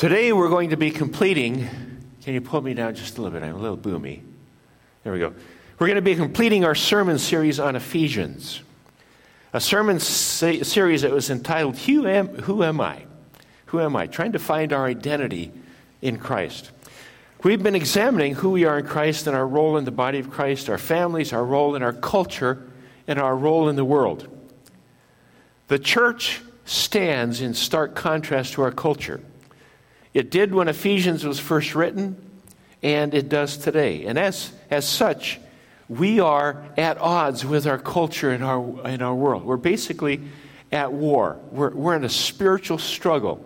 Today we're going to be completing. Can you pull me down just a little bit? I'm a little boomy. There we go. We're going to be completing our sermon series on Ephesians. A sermon se- series that was entitled Who Am, Who Am I? Who Am I? Trying to find our identity in Christ. We've been examining who we are in Christ and our role in the body of Christ, our families, our role in our culture, and our role in the world. The church stands in stark contrast to our culture. It did when Ephesians was first written, and it does today. And as, as such, we are at odds with our culture and our, and our world. We're basically at war, we're, we're in a spiritual struggle.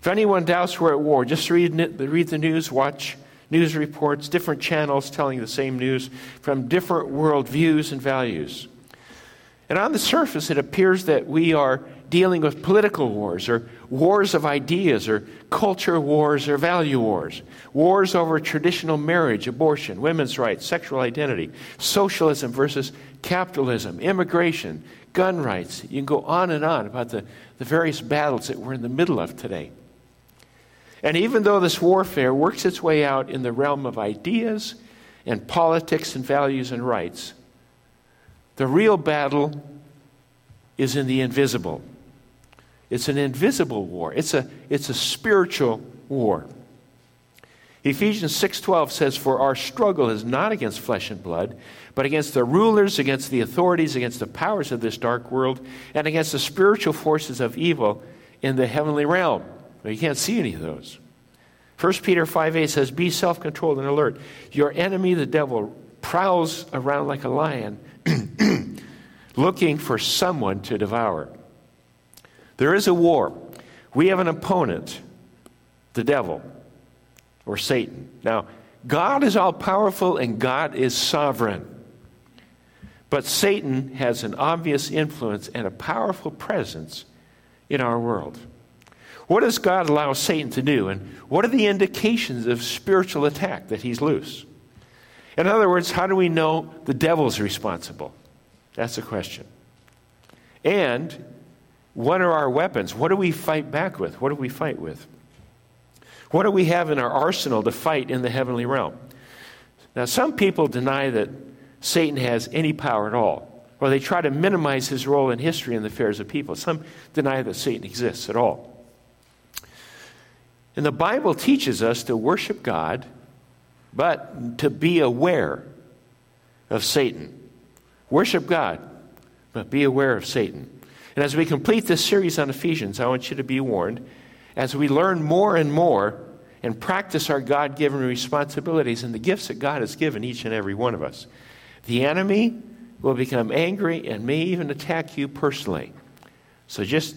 If anyone doubts we're at war, just read, read the news, watch news reports, different channels telling the same news from different worldviews and values. And on the surface, it appears that we are dealing with political wars or wars of ideas or culture wars or value wars, wars over traditional marriage, abortion, women's rights, sexual identity, socialism versus capitalism, immigration, gun rights. You can go on and on about the, the various battles that we're in the middle of today. And even though this warfare works its way out in the realm of ideas and politics and values and rights, the real battle is in the invisible. It's an invisible war. It's a, it's a spiritual war. Ephesians 6:12 says for our struggle is not against flesh and blood but against the rulers against the authorities against the powers of this dark world and against the spiritual forces of evil in the heavenly realm. Well, you can't see any of those. 1 Peter 5:8 says be self-controlled and alert. Your enemy the devil prowls around like a lion looking for someone to devour. There is a war. We have an opponent, the devil or Satan. Now, God is all powerful and God is sovereign. But Satan has an obvious influence and a powerful presence in our world. What does God allow Satan to do? And what are the indications of spiritual attack that he's loose? In other words, how do we know the devil's responsible? That's the question. And what are our weapons? What do we fight back with? What do we fight with? What do we have in our arsenal to fight in the heavenly realm? Now, some people deny that Satan has any power at all, or they try to minimize his role in history and the affairs of people. Some deny that Satan exists at all. And the Bible teaches us to worship God, but to be aware of Satan. Worship God, but be aware of Satan. And as we complete this series on Ephesians, I want you to be warned as we learn more and more and practice our God given responsibilities and the gifts that God has given each and every one of us, the enemy will become angry and may even attack you personally. So just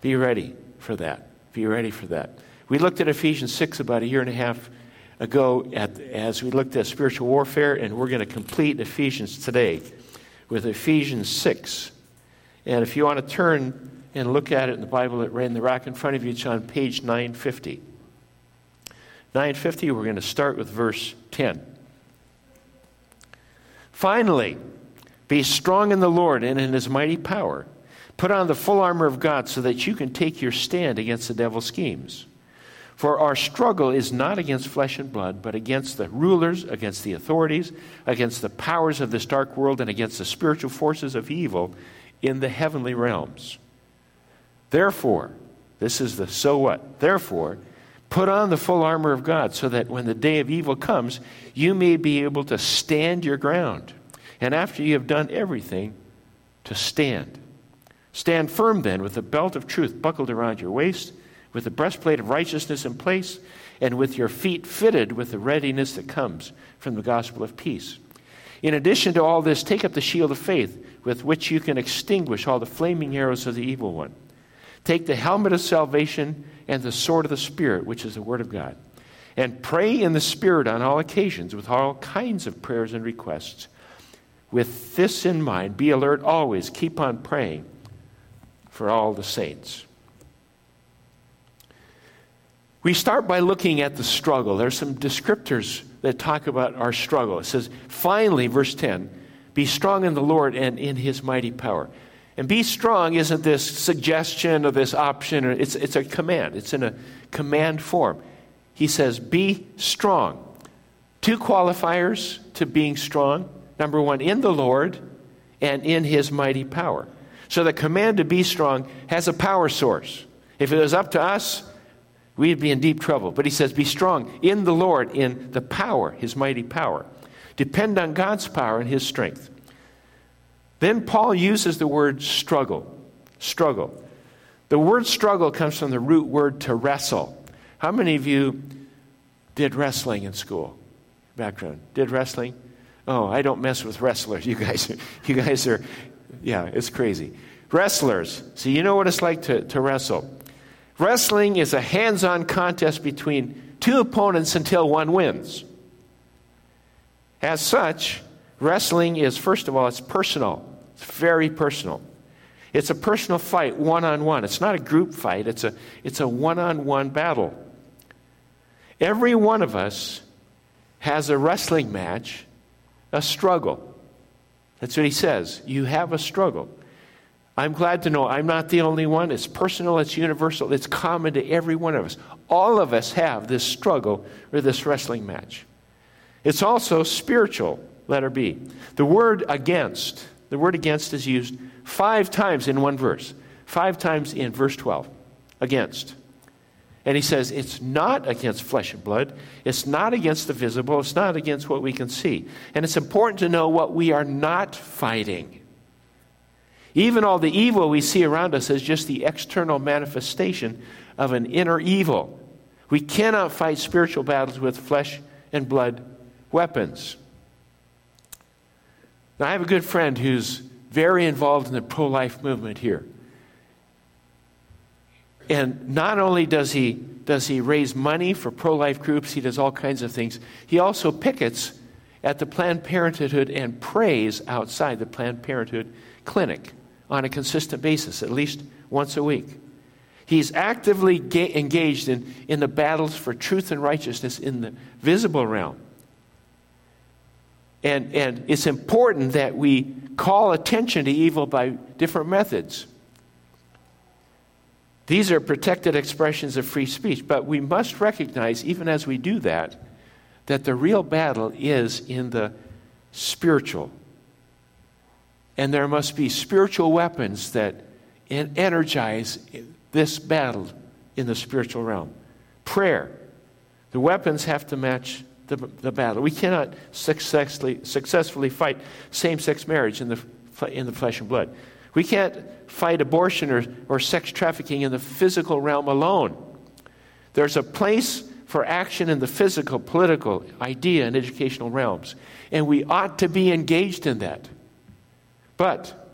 be ready for that. Be ready for that. We looked at Ephesians 6 about a year and a half ago at, as we looked at spiritual warfare, and we're going to complete Ephesians today with Ephesians 6 and if you want to turn and look at it in the Bible that ran the rack in front of you, it's on page 950. 950, we're going to start with verse 10. Finally, be strong in the Lord and in his mighty power. Put on the full armor of God so that you can take your stand against the devil's schemes. For our struggle is not against flesh and blood, but against the rulers, against the authorities, against the powers of this dark world, and against the spiritual forces of evil in the heavenly realms. Therefore, this is the so what? Therefore, put on the full armor of God so that when the day of evil comes, you may be able to stand your ground. And after you have done everything, to stand. Stand firm then with the belt of truth buckled around your waist, with the breastplate of righteousness in place, and with your feet fitted with the readiness that comes from the gospel of peace. In addition to all this, take up the shield of faith with which you can extinguish all the flaming arrows of the evil one. Take the helmet of salvation and the sword of the Spirit, which is the Word of God. And pray in the Spirit on all occasions with all kinds of prayers and requests. With this in mind, be alert always. Keep on praying for all the saints. We start by looking at the struggle. There are some descriptors that talk about our struggle. It says, finally, verse 10, be strong in the Lord and in his mighty power. And be strong isn't this suggestion or this option, or it's, it's a command. It's in a command form. He says, Be strong. Two qualifiers to being strong. Number one, in the Lord and in his mighty power. So the command to be strong has a power source. If it was up to us, we'd be in deep trouble. But he says, Be strong in the Lord, in the power, his mighty power. Depend on God's power and his strength. Then Paul uses the word struggle. Struggle. The word struggle comes from the root word to wrestle. How many of you did wrestling in school? Background. Did wrestling? Oh, I don't mess with wrestlers. You guys, you guys are, yeah, it's crazy. Wrestlers. So you know what it's like to, to wrestle. Wrestling is a hands on contest between two opponents until one wins. As such, wrestling is, first of all, it's personal. It's very personal. It's a personal fight, one on one. It's not a group fight, it's a, it's a one on one battle. Every one of us has a wrestling match, a struggle. That's what he says. You have a struggle. I'm glad to know I'm not the only one. It's personal, it's universal, it's common to every one of us. All of us have this struggle or this wrestling match. It's also spiritual, letter B. The word against the word against is used five times in one verse, five times in verse 12. Against. And he says it's not against flesh and blood. It's not against the visible. It's not against what we can see. And it's important to know what we are not fighting. Even all the evil we see around us is just the external manifestation of an inner evil. We cannot fight spiritual battles with flesh and blood weapons. Now, I have a good friend who's very involved in the pro life movement here. And not only does he, does he raise money for pro life groups, he does all kinds of things. He also pickets at the Planned Parenthood and prays outside the Planned Parenthood clinic on a consistent basis, at least once a week. He's actively ga- engaged in, in the battles for truth and righteousness in the visible realm. And, and it's important that we call attention to evil by different methods. These are protected expressions of free speech, but we must recognize, even as we do that, that the real battle is in the spiritual. And there must be spiritual weapons that energize this battle in the spiritual realm. Prayer. The weapons have to match the, the battle. We cannot successfully, successfully fight same sex marriage in the, in the flesh and blood. We can't fight abortion or, or sex trafficking in the physical realm alone. There's a place for action in the physical, political, idea, and educational realms. And we ought to be engaged in that. But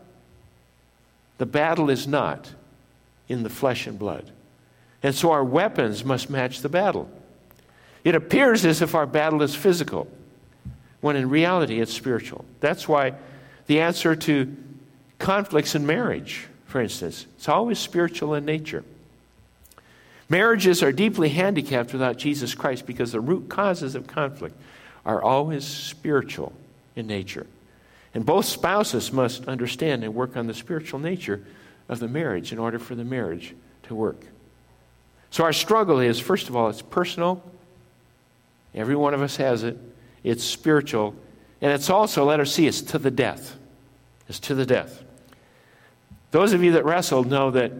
the battle is not in the flesh and blood. And so our weapons must match the battle. It appears as if our battle is physical, when in reality it's spiritual. That's why the answer to conflicts in marriage, for instance, it's always spiritual in nature. Marriages are deeply handicapped without Jesus Christ because the root causes of conflict are always spiritual in nature. And both spouses must understand and work on the spiritual nature of the marriage in order for the marriage to work. So, our struggle is, first of all, it's personal Every one of us has it. It's spiritual. And it's also, let us see, it's to the death. It's to the death. Those of you that wrestle know that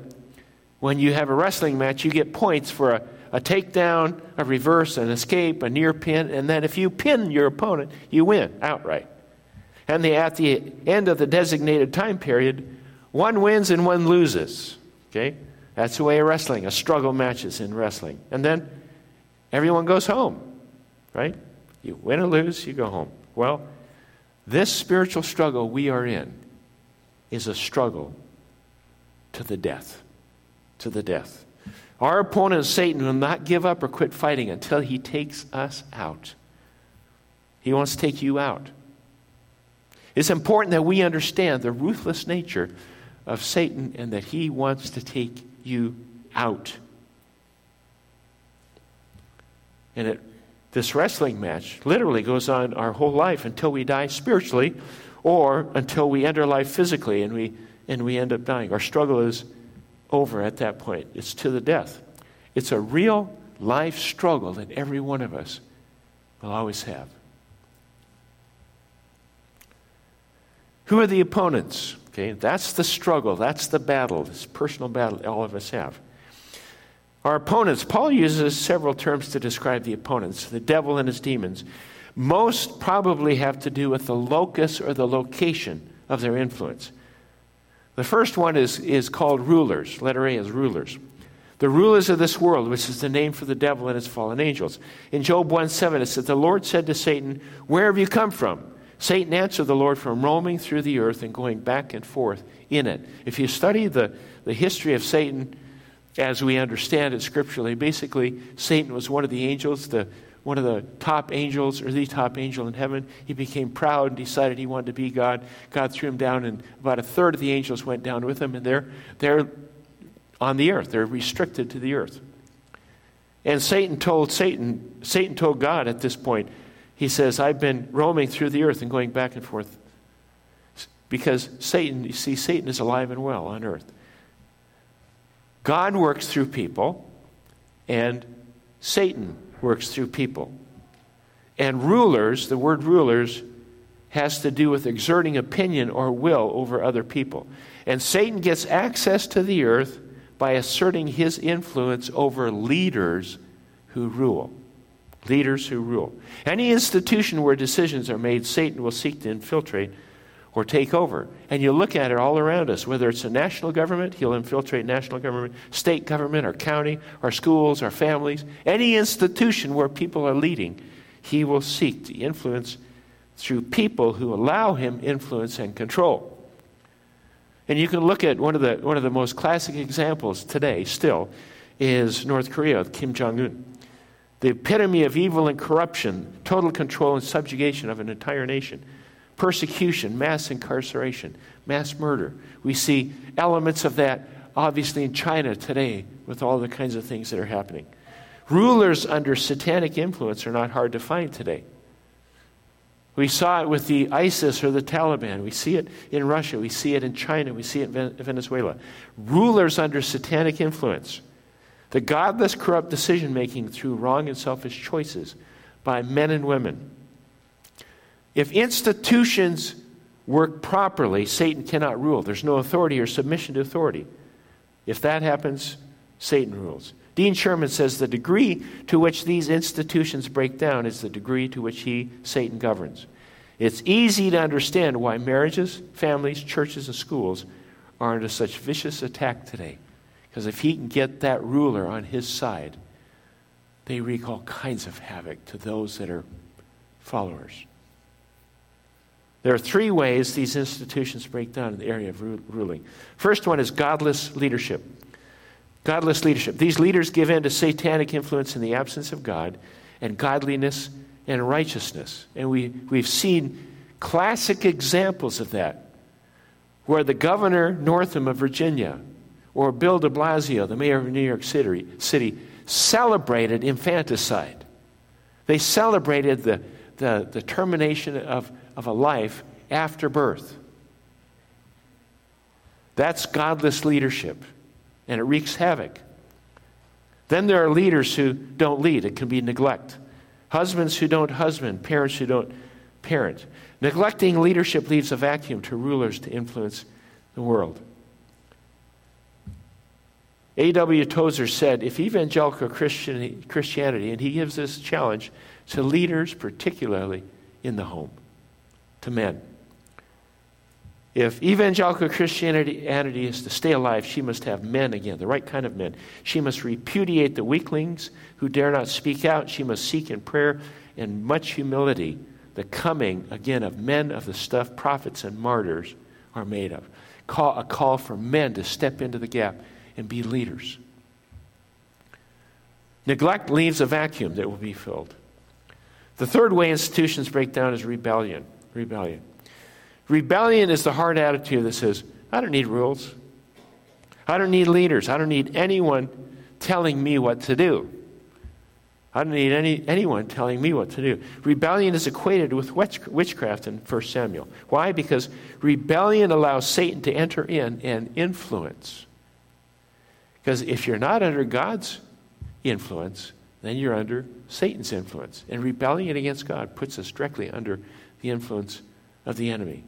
when you have a wrestling match, you get points for a, a takedown, a reverse, an escape, a near pin, and then if you pin your opponent, you win outright. And the, at the end of the designated time period, one wins and one loses. Okay? That's the way of wrestling, a struggle matches in wrestling. And then everyone goes home right? You win or lose, you go home. Well, this spiritual struggle we are in is a struggle to the death. To the death. Our opponent, Satan, will not give up or quit fighting until he takes us out. He wants to take you out. It's important that we understand the ruthless nature of Satan and that he wants to take you out. And it this wrestling match literally goes on our whole life until we die spiritually or until we enter life physically and we and we end up dying. Our struggle is over at that point, it's to the death. It's a real life struggle that every one of us will always have. Who are the opponents? Okay, that's the struggle, that's the battle, this personal battle all of us have. Our opponents, Paul uses several terms to describe the opponents the devil and his demons. Most probably have to do with the locus or the location of their influence. The first one is, is called rulers. Letter A is rulers. The rulers of this world, which is the name for the devil and his fallen angels. In Job 1 7, it says, The Lord said to Satan, Where have you come from? Satan answered the Lord from roaming through the earth and going back and forth in it. If you study the, the history of Satan as we understand it scripturally, basically, Satan was one of the angels, the, one of the top angels, or the top angel in heaven. He became proud and decided he wanted to be God. God threw him down, and about a third of the angels went down with him, and they're, they're on the earth. They're restricted to the earth. And Satan told Satan, Satan told God at this point, he says, I've been roaming through the earth and going back and forth. Because Satan, you see, Satan is alive and well on earth. God works through people, and Satan works through people. And rulers, the word rulers, has to do with exerting opinion or will over other people. And Satan gets access to the earth by asserting his influence over leaders who rule. Leaders who rule. Any institution where decisions are made, Satan will seek to infiltrate or take over. And you look at it all around us, whether it's a national government, he'll infiltrate national government, state government, our county, our schools, our families, any institution where people are leading, he will seek to influence through people who allow him influence and control. And you can look at one of the, one of the most classic examples today, still, is North Korea, Kim Jong un. The epitome of evil and corruption, total control and subjugation of an entire nation, persecution, mass incarceration, mass murder. We see elements of that obviously in China today with all the kinds of things that are happening. Rulers under satanic influence are not hard to find today. We saw it with the ISIS or the Taliban. We see it in Russia. We see it in China. We see it in Venezuela. Rulers under satanic influence. The godless, corrupt decision making through wrong and selfish choices by men and women. If institutions work properly, Satan cannot rule. There's no authority or submission to authority. If that happens, Satan rules. Dean Sherman says the degree to which these institutions break down is the degree to which he, Satan, governs. It's easy to understand why marriages, families, churches, and schools are under such vicious attack today. Because if he can get that ruler on his side, they wreak all kinds of havoc to those that are followers. There are three ways these institutions break down in the area of ruling. First one is godless leadership. Godless leadership. These leaders give in to satanic influence in the absence of God and godliness and righteousness. And we, we've seen classic examples of that, where the governor Northam of Virginia or Bill de Blasio, the mayor of New York City, City celebrated infanticide. They celebrated the, the, the termination of, of a life after birth. That's godless leadership and it wreaks havoc. Then there are leaders who don't lead, it can be neglect. Husbands who don't husband, parents who don't parent. Neglecting leadership leaves a vacuum to rulers to influence the world. A.W. Tozer said if evangelical Christianity, and he gives this challenge to leaders, particularly in the home, to men. If evangelical Christianity is to stay alive, she must have men again, the right kind of men. She must repudiate the weaklings who dare not speak out. She must seek in prayer and much humility the coming again of men of the stuff prophets and martyrs are made of. Call, a call for men to step into the gap and be leaders. Neglect leaves a vacuum that will be filled. The third way institutions break down is rebellion. Rebellion. Rebellion is the hard attitude that says, I don't need rules. I don't need leaders. I don't need anyone telling me what to do. I don't need any, anyone telling me what to do. Rebellion is equated with witchcraft in 1 Samuel. Why? Because rebellion allows Satan to enter in and influence. Because if you're not under God's influence, then you're under Satan's influence. And rebellion against God puts us directly under the influence of the enemy.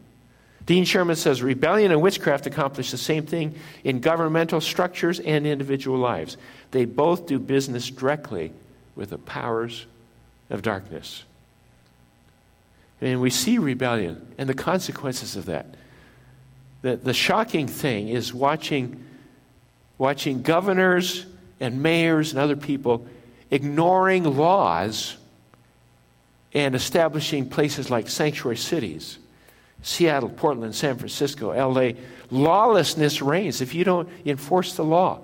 Dean Sherman says rebellion and witchcraft accomplish the same thing in governmental structures and individual lives. They both do business directly with the powers of darkness. And we see rebellion and the consequences of that. The, the shocking thing is watching, watching governors and mayors and other people ignoring laws and establishing places like sanctuary cities. Seattle, Portland, San Francisco, LA. Lawlessness reigns if you don't enforce the law.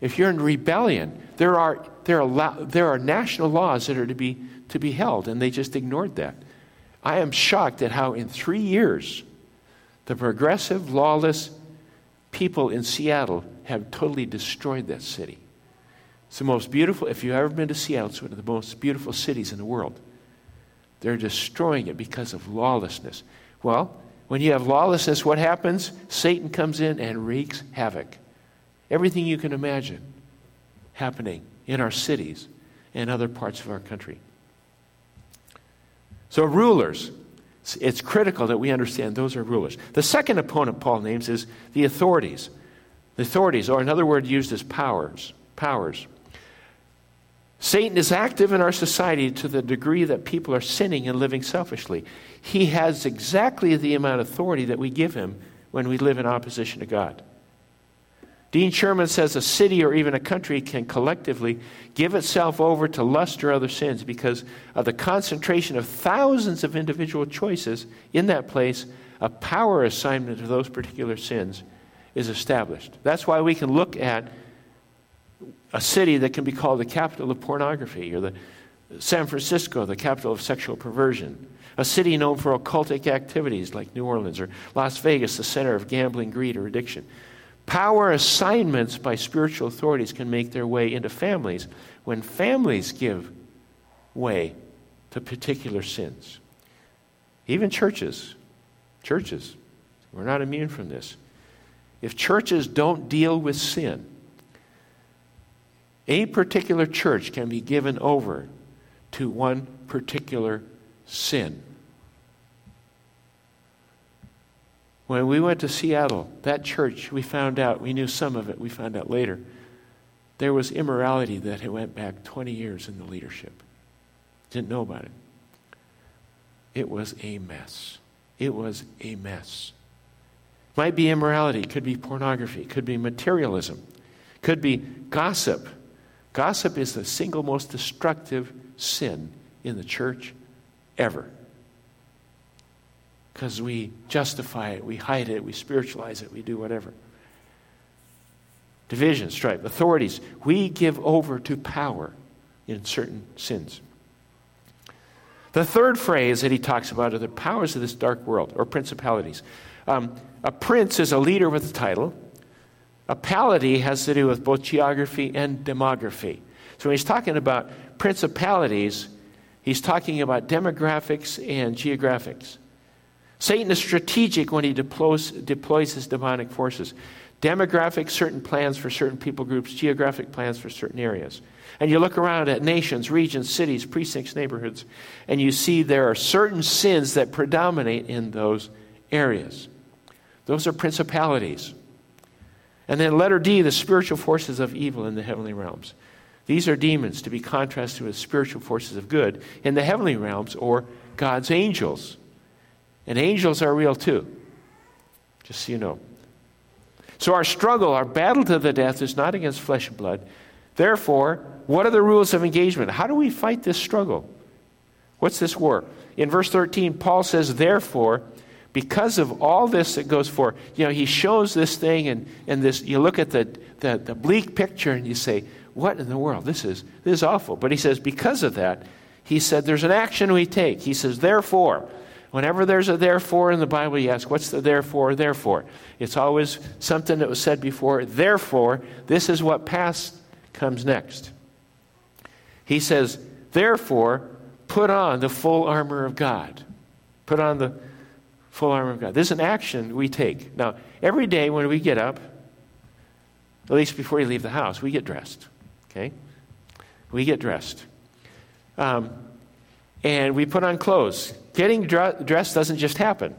If you're in rebellion, there are, there are, there are national laws that are to be, to be held, and they just ignored that. I am shocked at how, in three years, the progressive, lawless people in Seattle have totally destroyed that city. It's the most beautiful, if you've ever been to Seattle, it's one of the most beautiful cities in the world. They're destroying it because of lawlessness. Well, when you have lawlessness, what happens? Satan comes in and wreaks havoc. Everything you can imagine happening in our cities and other parts of our country. So, rulers, it's critical that we understand those are rulers. The second opponent Paul names is the authorities. The authorities, or another word used as powers. Powers. Satan is active in our society to the degree that people are sinning and living selfishly. He has exactly the amount of authority that we give him when we live in opposition to God. Dean Sherman says a city or even a country can collectively give itself over to lust or other sins because of the concentration of thousands of individual choices in that place. A power assignment of those particular sins is established. That's why we can look at a city that can be called the capital of pornography, or the San Francisco, the capital of sexual perversion, a city known for occultic activities like New Orleans, or Las Vegas, the center of gambling, greed, or addiction. Power assignments by spiritual authorities can make their way into families when families give way to particular sins. Even churches, churches, we're not immune from this. If churches don't deal with sin, a particular church can be given over to one particular sin. When we went to Seattle, that church, we found out, we knew some of it, we found out later, there was immorality that had went back 20 years in the leadership. Didn't know about it. It was a mess. It was a mess. Might be immorality, could be pornography, could be materialism, could be gossip, Gossip is the single most destructive sin in the church ever. Because we justify it, we hide it, we spiritualize it, we do whatever. Division, strife, authorities, we give over to power in certain sins. The third phrase that he talks about are the powers of this dark world, or principalities. Um, a prince is a leader with a title. A polity has to do with both geography and demography. So when he's talking about principalities, he's talking about demographics and geographics. Satan is strategic when he deploys, deploys his demonic forces. Demographic, certain plans for certain people groups, geographic plans for certain areas. And you look around at nations, regions, cities, precincts, neighborhoods, and you see there are certain sins that predominate in those areas. Those are principalities. And then letter D, the spiritual forces of evil in the heavenly realms. These are demons to be contrasted with spiritual forces of good in the heavenly realms or God's angels. And angels are real too, just so you know. So our struggle, our battle to the death is not against flesh and blood. Therefore, what are the rules of engagement? How do we fight this struggle? What's this war? In verse 13, Paul says, Therefore, because of all this that goes for, you know, he shows this thing and, and this, you look at the, the, the bleak picture and you say, what in the world? This is, this is awful. But he says, because of that, he said, there's an action we take. He says, therefore. Whenever there's a therefore in the Bible, you ask, what's the therefore, therefore? It's always something that was said before. Therefore, this is what past comes next. He says, Therefore, put on the full armor of God. Put on the full armor of God. This is an action we take. Now, every day when we get up, at least before you leave the house, we get dressed. Okay? We get dressed. Um, and we put on clothes. Getting dressed doesn't just happen.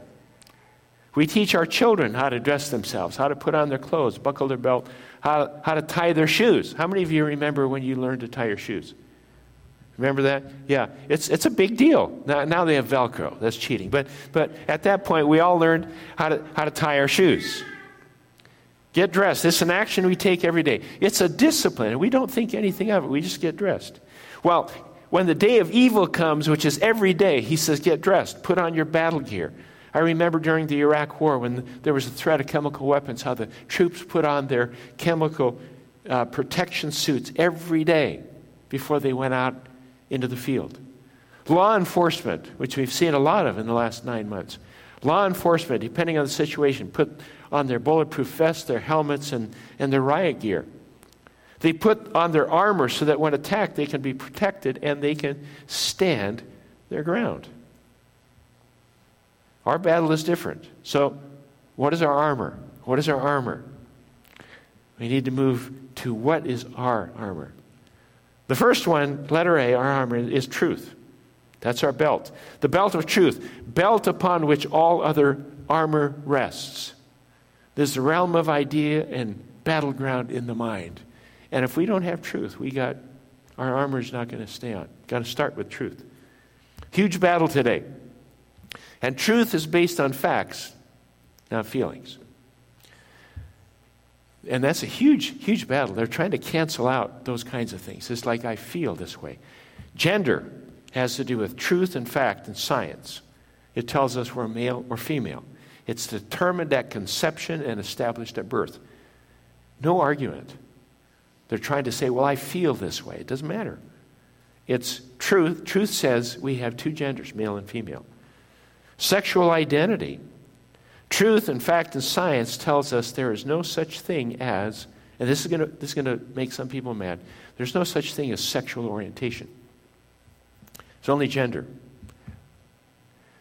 We teach our children how to dress themselves, how to put on their clothes, buckle their belt, how, how to tie their shoes. How many of you remember when you learned to tie your shoes? Remember that? Yeah, it's, it's a big deal. Now, now they have Velcro. That's cheating. But, but at that point, we all learned how to, how to tie our shoes. Get dressed. It's an action we take every day. It's a discipline, and we don't think anything of it. We just get dressed. Well, when the day of evil comes, which is every day, he says, Get dressed, put on your battle gear. I remember during the Iraq War when there was a threat of chemical weapons, how the troops put on their chemical uh, protection suits every day before they went out into the field. Law enforcement, which we've seen a lot of in the last nine months, law enforcement, depending on the situation, put on their bulletproof vests, their helmets, and, and their riot gear. They put on their armor so that when attacked, they can be protected and they can stand their ground. Our battle is different. So, what is our armor? What is our armor? We need to move to what is our armor. The first one, letter A, our armor, is truth. That's our belt. The belt of truth, belt upon which all other armor rests. The realm of idea and battleground in the mind. And if we don't have truth, we got our armor's not going to stay on. Got to start with truth. Huge battle today. And truth is based on facts, not feelings. And that's a huge, huge battle. They're trying to cancel out those kinds of things. It's like I feel this way. Gender has to do with truth and fact and science. It tells us we're male or female. It's determined at conception and established at birth. No argument. They're trying to say, well, I feel this way. It doesn't matter. It's truth. Truth says we have two genders, male and female. Sexual identity. Truth and fact and science tells us there is no such thing as, and this is going to this is going to make some people mad. There's no such thing as sexual orientation. It's only gender.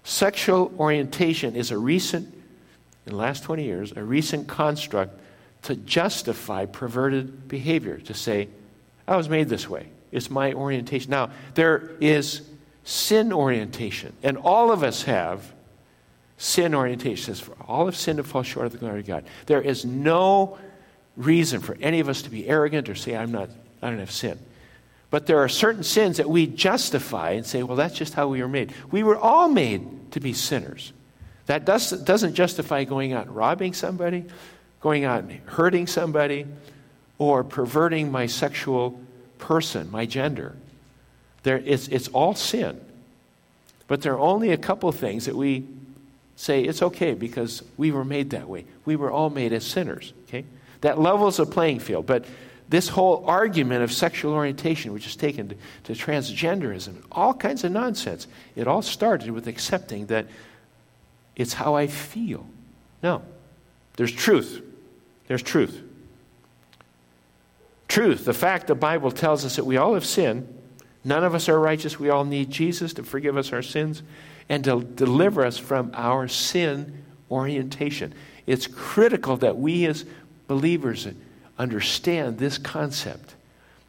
Sexual orientation is a recent, in the last 20 years, a recent construct to justify perverted behavior, to say, I was made this way. It's my orientation. Now, there is sin orientation, and all of us have sin orientation. Says, For all have sinned and fall short of the glory of God. There is no reason for any of us to be arrogant or say, I'm not, I don't have sin. But there are certain sins that we justify and say, well, that's just how we were made. We were all made to be sinners. That does, doesn't justify going out and robbing somebody, going out and hurting somebody or perverting my sexual person, my gender. There, it's, it's all sin. But there are only a couple things that we say it's okay because we were made that way. We were all made as sinners. Okay? That levels a playing field. But this whole argument of sexual orientation, which is taken to, to transgenderism, all kinds of nonsense, it all started with accepting that it's how I feel. No. There's truth. There's truth. Truth, the fact the Bible tells us that we all have sinned. None of us are righteous. We all need Jesus to forgive us our sins and to deliver us from our sin orientation. It's critical that we as believers understand this concept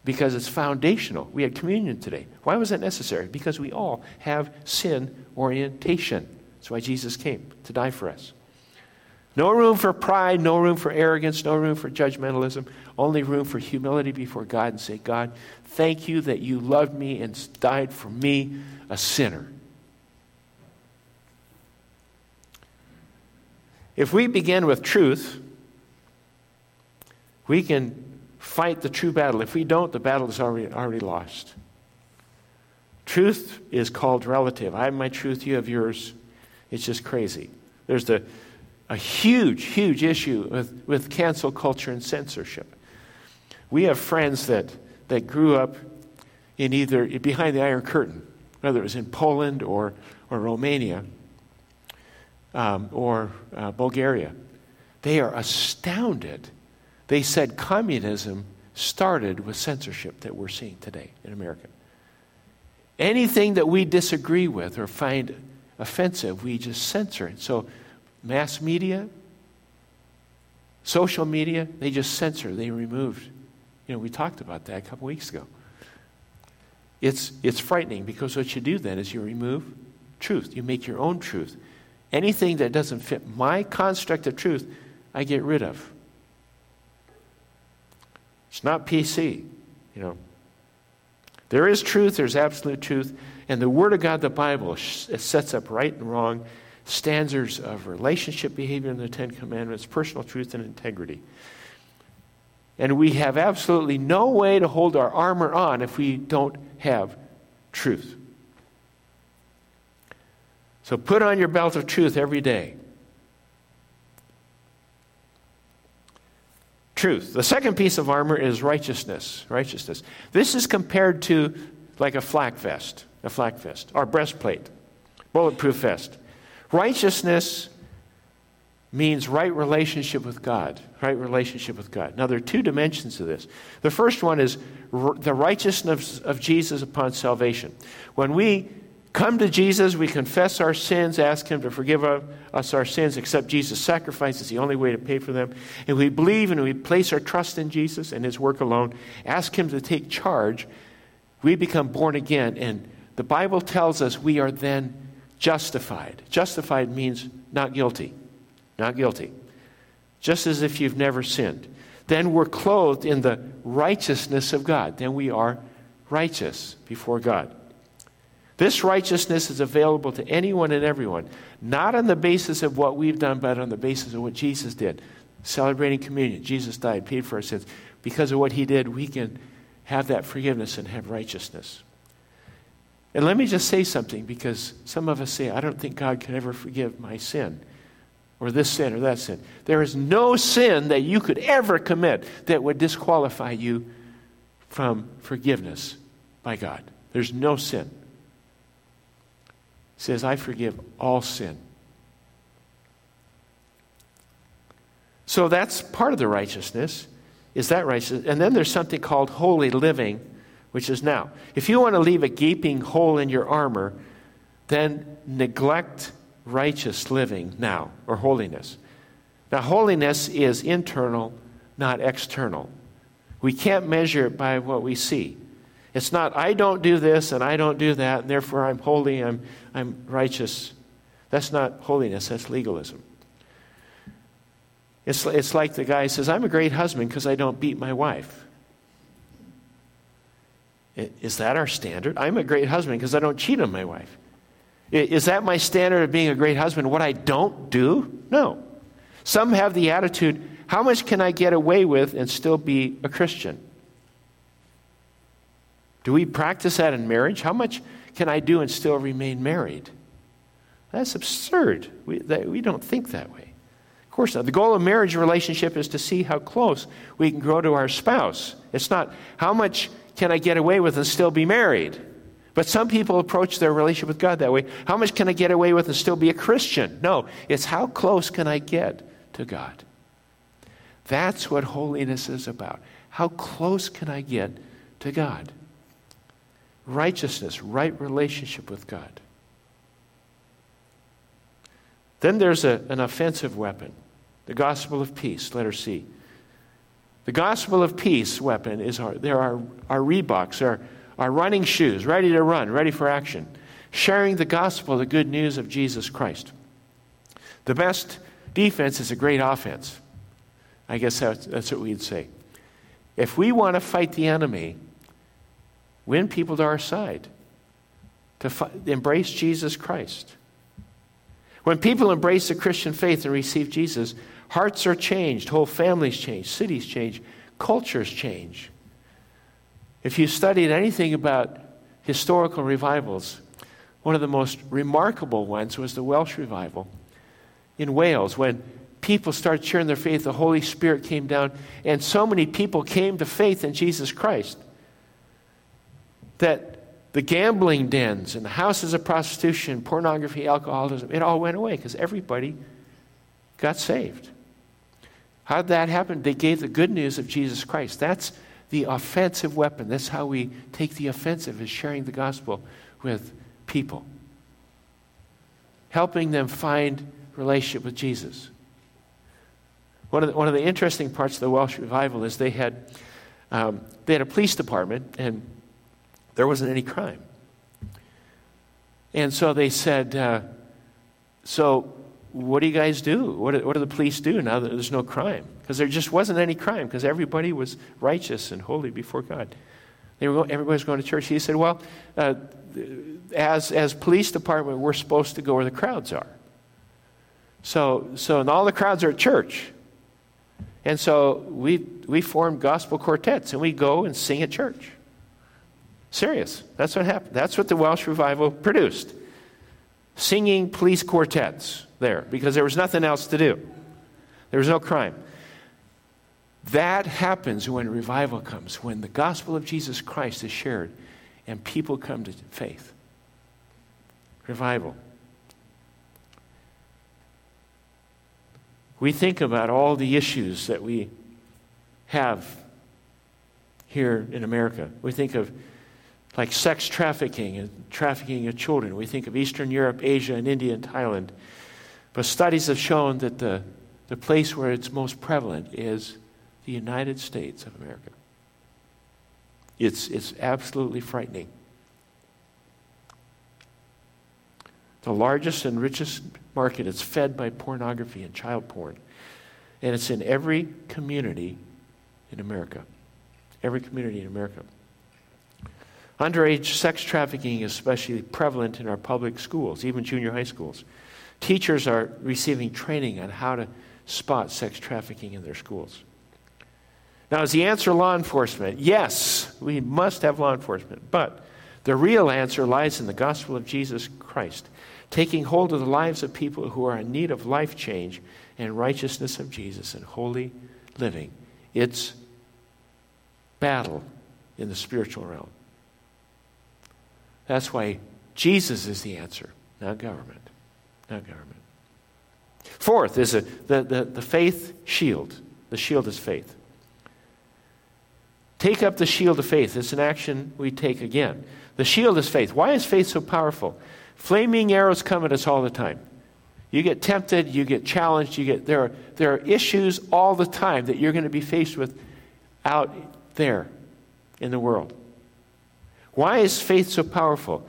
because it's foundational. We had communion today. Why was that necessary? Because we all have sin orientation. That's why Jesus came to die for us. No room for pride, no room for arrogance, no room for judgmentalism, only room for humility before God and say, God, thank you that you loved me and died for me, a sinner. If we begin with truth, we can fight the true battle. If we don't, the battle is already, already lost. Truth is called relative. I have my truth, you have yours. It's just crazy. There's the a huge, huge issue with, with cancel culture and censorship. We have friends that, that grew up in either behind the Iron Curtain, whether it was in Poland or, or Romania um, or uh, Bulgaria. They are astounded. They said communism started with censorship that we're seeing today in America. Anything that we disagree with or find offensive, we just censor it. So, mass media, social media, they just censor, they removed. You know, we talked about that a couple weeks ago. It's, it's frightening because what you do then is you remove truth. You make your own truth. Anything that doesn't fit my construct of truth, I get rid of. It's not PC, you know. There is truth, there's absolute truth, and the Word of God, the Bible, sets up right and wrong, standards of relationship behavior in the Ten Commandments, personal truth, and integrity. And we have absolutely no way to hold our armor on if we don't have truth. So put on your belt of truth every day. Truth. The second piece of armor is righteousness. Righteousness. This is compared to like a flak vest, a flak vest, or breastplate, bulletproof vest. Righteousness means right relationship with God. Right relationship with God. Now, there are two dimensions to this. The first one is r- the righteousness of Jesus upon salvation. When we come to Jesus, we confess our sins, ask Him to forgive us our sins, accept Jesus' sacrifice is the only way to pay for them, and we believe and we place our trust in Jesus and His work alone, ask Him to take charge, we become born again. And the Bible tells us we are then justified. Justified means not guilty. Not guilty. Just as if you've never sinned. Then we're clothed in the righteousness of God. Then we are righteous before God. This righteousness is available to anyone and everyone, not on the basis of what we've done, but on the basis of what Jesus did. Celebrating communion. Jesus died, paid for our sins. Because of what he did, we can have that forgiveness and have righteousness. And let me just say something because some of us say, I don't think God can ever forgive my sin or this sin or that sin. There is no sin that you could ever commit that would disqualify you from forgiveness by God. There's no sin. Says, I forgive all sin. So that's part of the righteousness, is that righteousness. And then there's something called holy living, which is now. If you want to leave a gaping hole in your armor, then neglect righteous living now, or holiness. Now, holiness is internal, not external. We can't measure it by what we see. It's not, I don't do this and I don't do that, and therefore I'm holy, I'm, I'm righteous. That's not holiness, that's legalism. It's, it's like the guy says, I'm a great husband because I don't beat my wife. Is that our standard? I'm a great husband because I don't cheat on my wife. Is that my standard of being a great husband? What I don't do? No. Some have the attitude how much can I get away with and still be a Christian? Do we practice that in marriage? How much can I do and still remain married? That's absurd. We, that, we don't think that way. Of course not. The goal of marriage relationship is to see how close we can grow to our spouse. It's not how much can I get away with and still be married? But some people approach their relationship with God that way. How much can I get away with and still be a Christian? No, it's how close can I get to God? That's what holiness is about. How close can I get to God? Righteousness, right relationship with God. Then there's a, an offensive weapon the gospel of peace, letter C. The gospel of peace weapon is our, there are our Reeboks, our our running shoes, ready to run, ready for action, sharing the gospel, the good news of Jesus Christ. The best defense is a great offense. I guess that's, that's what we'd say. If we want to fight the enemy, win people to our side, to embrace Jesus Christ. When people embrace the Christian faith and receive Jesus, hearts are changed, whole families change, cities change, cultures change. If you studied anything about historical revivals, one of the most remarkable ones was the Welsh revival in Wales when people started sharing their faith, the Holy Spirit came down, and so many people came to faith in Jesus Christ that the gambling dens and the houses of prostitution, pornography, alcoholism, it all went away because everybody got saved. How did that happen? They gave the good news of Jesus Christ. That's the offensive weapon. That's how we take the offensive, is sharing the gospel with people, helping them find relationship with Jesus. One of the, one of the interesting parts of the Welsh revival is they had, um, they had a police department and there wasn't any crime. And so they said, uh, So, what do you guys do? What do, what do the police do now that there's no crime? Because there just wasn't any crime because everybody was righteous and holy before God. They were going, everybody was going to church. He said, Well, uh, as, as police department, we're supposed to go where the crowds are. So, so and all the crowds are at church. And so we, we form gospel quartets and we go and sing at church. Serious. That's what happened. That's what the Welsh revival produced. Singing police quartets there because there was nothing else to do. There was no crime. That happens when revival comes, when the gospel of Jesus Christ is shared and people come to faith. Revival. We think about all the issues that we have here in America. We think of like sex trafficking and trafficking of children. We think of Eastern Europe, Asia, and India and Thailand. But studies have shown that the, the place where it's most prevalent is the United States of America. It's, it's absolutely frightening. The largest and richest market is fed by pornography and child porn. And it's in every community in America. Every community in America. Underage sex trafficking is especially prevalent in our public schools, even junior high schools. Teachers are receiving training on how to spot sex trafficking in their schools. Now, is the answer law enforcement? Yes, we must have law enforcement. But the real answer lies in the gospel of Jesus Christ, taking hold of the lives of people who are in need of life change and righteousness of Jesus and holy living. It's battle in the spiritual realm. That's why Jesus is the answer, not government. Not government. Fourth is a, the, the, the faith shield. The shield is faith. Take up the shield of faith. It's an action we take again. The shield is faith. Why is faith so powerful? Flaming arrows come at us all the time. You get tempted, you get challenged, you get there are, there are issues all the time that you're going to be faced with out there in the world. Why is faith so powerful?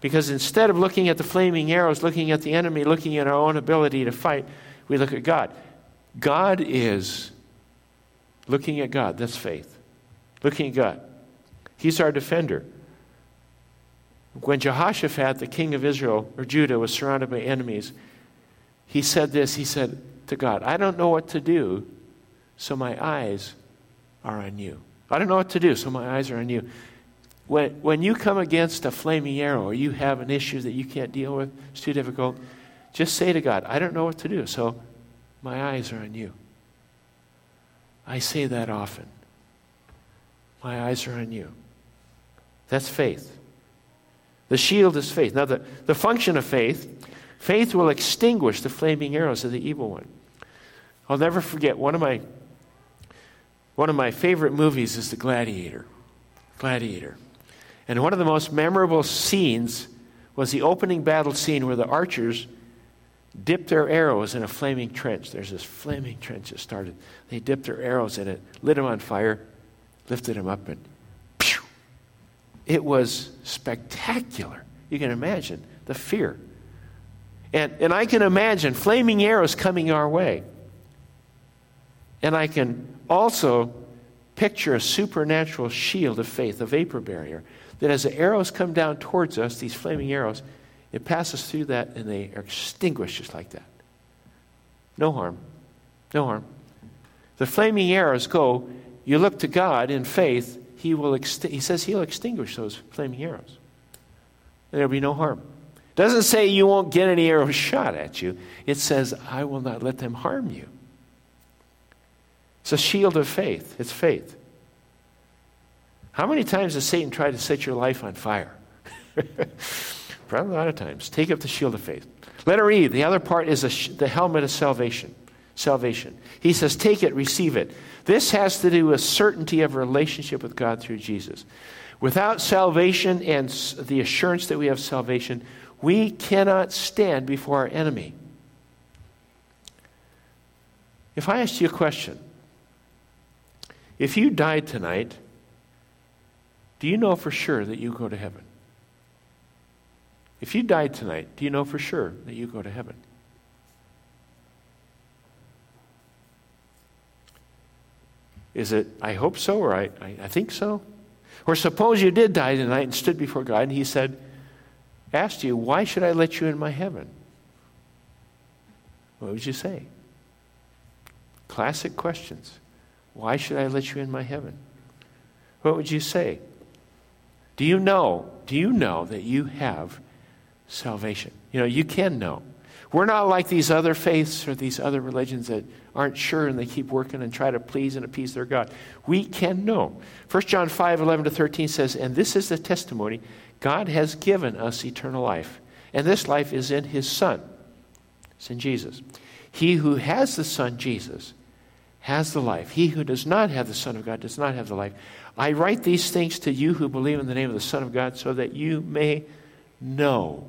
Because instead of looking at the flaming arrows, looking at the enemy, looking at our own ability to fight, we look at God. God is looking at God. That's faith. Looking at God. He's our defender. When Jehoshaphat, the king of Israel or Judah, was surrounded by enemies, he said this He said to God, I don't know what to do, so my eyes are on you. I don't know what to do, so my eyes are on you when, when you come against a flaming arrow or you have an issue that you can't deal with, it's too difficult, just say to God, I don't know what to do, so my eyes are on you. I say that often. My eyes are on you. That's faith. The shield is faith. Now, the, the function of faith, faith will extinguish the flaming arrows of the evil one. I'll never forget one of my one of my favorite movies is The Gladiator. Gladiator. And one of the most memorable scenes was the opening battle scene where the archers dipped their arrows in a flaming trench. There's this flaming trench that started. They dipped their arrows in it, lit them on fire, lifted them up, and pew! It was spectacular. You can imagine the fear. And, and I can imagine flaming arrows coming our way. And I can also picture a supernatural shield of faith, a vapor barrier that as the arrows come down towards us, these flaming arrows, it passes through that and they are extinguished just like that. No harm. No harm. The flaming arrows go, you look to God in faith, he, will ext- he says he'll extinguish those flaming arrows. There'll be no harm. It doesn't say you won't get any arrows shot at you. It says, I will not let them harm you. It's a shield of faith. It's faith. How many times has Satan tried to set your life on fire? Probably a lot of times. Take up the shield of faith. Letter E, the other part is sh- the helmet of salvation. Salvation. He says, take it, receive it. This has to do with certainty of relationship with God through Jesus. Without salvation and the assurance that we have salvation, we cannot stand before our enemy. If I asked you a question, if you died tonight, do you know for sure that you go to heaven? If you died tonight, do you know for sure that you go to heaven? Is it, I hope so, or I, I, I, think so? Or suppose you did die tonight and stood before God and He said, asked you, Why should I let you in my heaven? What would you say? Classic questions. Why should I let you in my heaven? What would you say? Do you know? Do you know that you have salvation? You know, you can know. We're not like these other faiths or these other religions that aren't sure and they keep working and try to please and appease their God. We can know. 1 John 5 11 to 13 says, And this is the testimony God has given us eternal life. And this life is in his Son. It's in Jesus. He who has the Son, Jesus, has the life. He who does not have the Son of God does not have the life. I write these things to you who believe in the name of the Son of God so that you may know.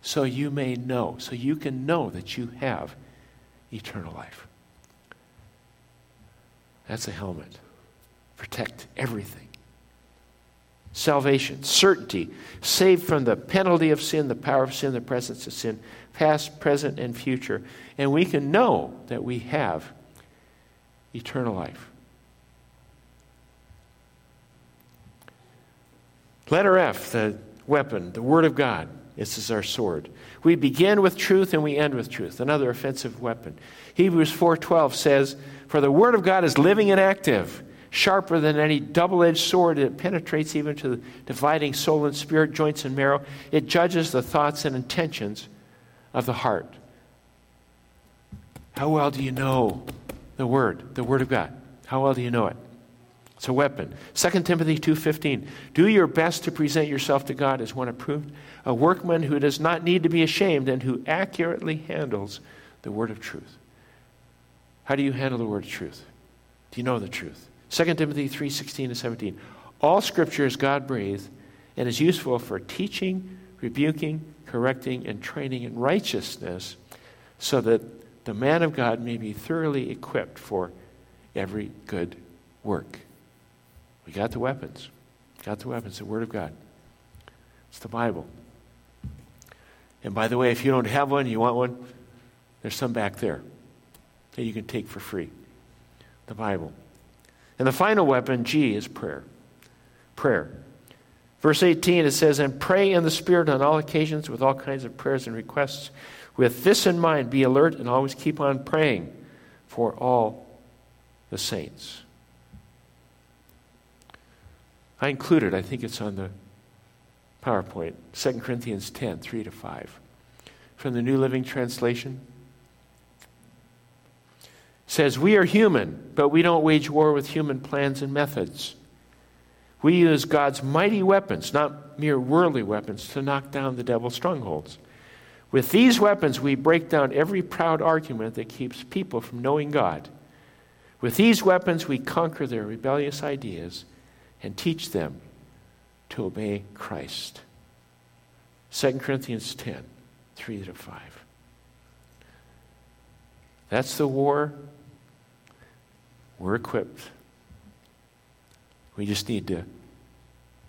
So you may know. So you can know that you have eternal life. That's a helmet. Protect everything. Salvation, certainty, saved from the penalty of sin, the power of sin, the presence of sin, past, present, and future. And we can know that we have eternal life. Letter F, the weapon, the Word of God. This is our sword. We begin with truth and we end with truth, another offensive weapon. Hebrews 4:12 says, "For the word of God is living and active, sharper than any double-edged sword. It penetrates even to the dividing soul and spirit, joints and marrow. It judges the thoughts and intentions of the heart." How well do you know the word, the word of God? How well do you know it? It's a weapon. 2 Timothy 2:15. Do your best to present yourself to God as one approved, a workman who does not need to be ashamed and who accurately handles the word of truth. How do you handle the word of truth? Do you know the truth? 2 Timothy 3:16 and 17. All scripture is God-breathed and is useful for teaching, rebuking, correcting and training in righteousness so that the man of God may be thoroughly equipped for every good work. We got the weapons. Got the weapons, the Word of God. It's the Bible. And by the way, if you don't have one, you want one, there's some back there that you can take for free. The Bible. And the final weapon, G, is prayer. Prayer. Verse 18, it says, And pray in the Spirit on all occasions with all kinds of prayers and requests. With this in mind, be alert and always keep on praying for all the saints. I included, I think it's on the PowerPoint, 2 Corinthians 10, 3 to 5. From the New Living Translation. says, We are human, but we don't wage war with human plans and methods. We use God's mighty weapons, not mere worldly weapons, to knock down the devil's strongholds. With these weapons, we break down every proud argument that keeps people from knowing God. With these weapons, we conquer their rebellious ideas and teach them to obey Christ. 2 Corinthians 10, 3 to 5. That's the war. We're equipped. We just need to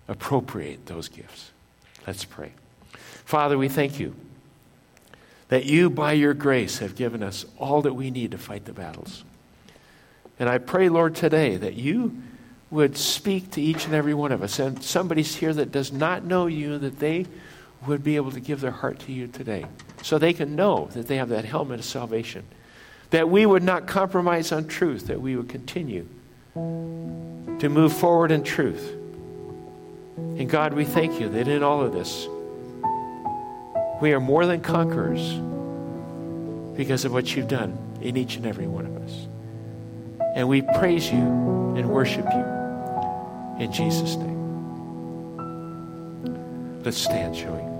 appropriate those gifts. Let's pray. Father, we thank you that you, by your grace, have given us all that we need to fight the battles. And I pray, Lord, today that you would speak to each and every one of us. And somebody's here that does not know you, that they would be able to give their heart to you today so they can know that they have that helmet of salvation. That we would not compromise on truth, that we would continue to move forward in truth. And God, we thank you that in all of this, we are more than conquerors because of what you've done in each and every one of us. And we praise you and worship you. In Jesus' name. Let's stand, shall we?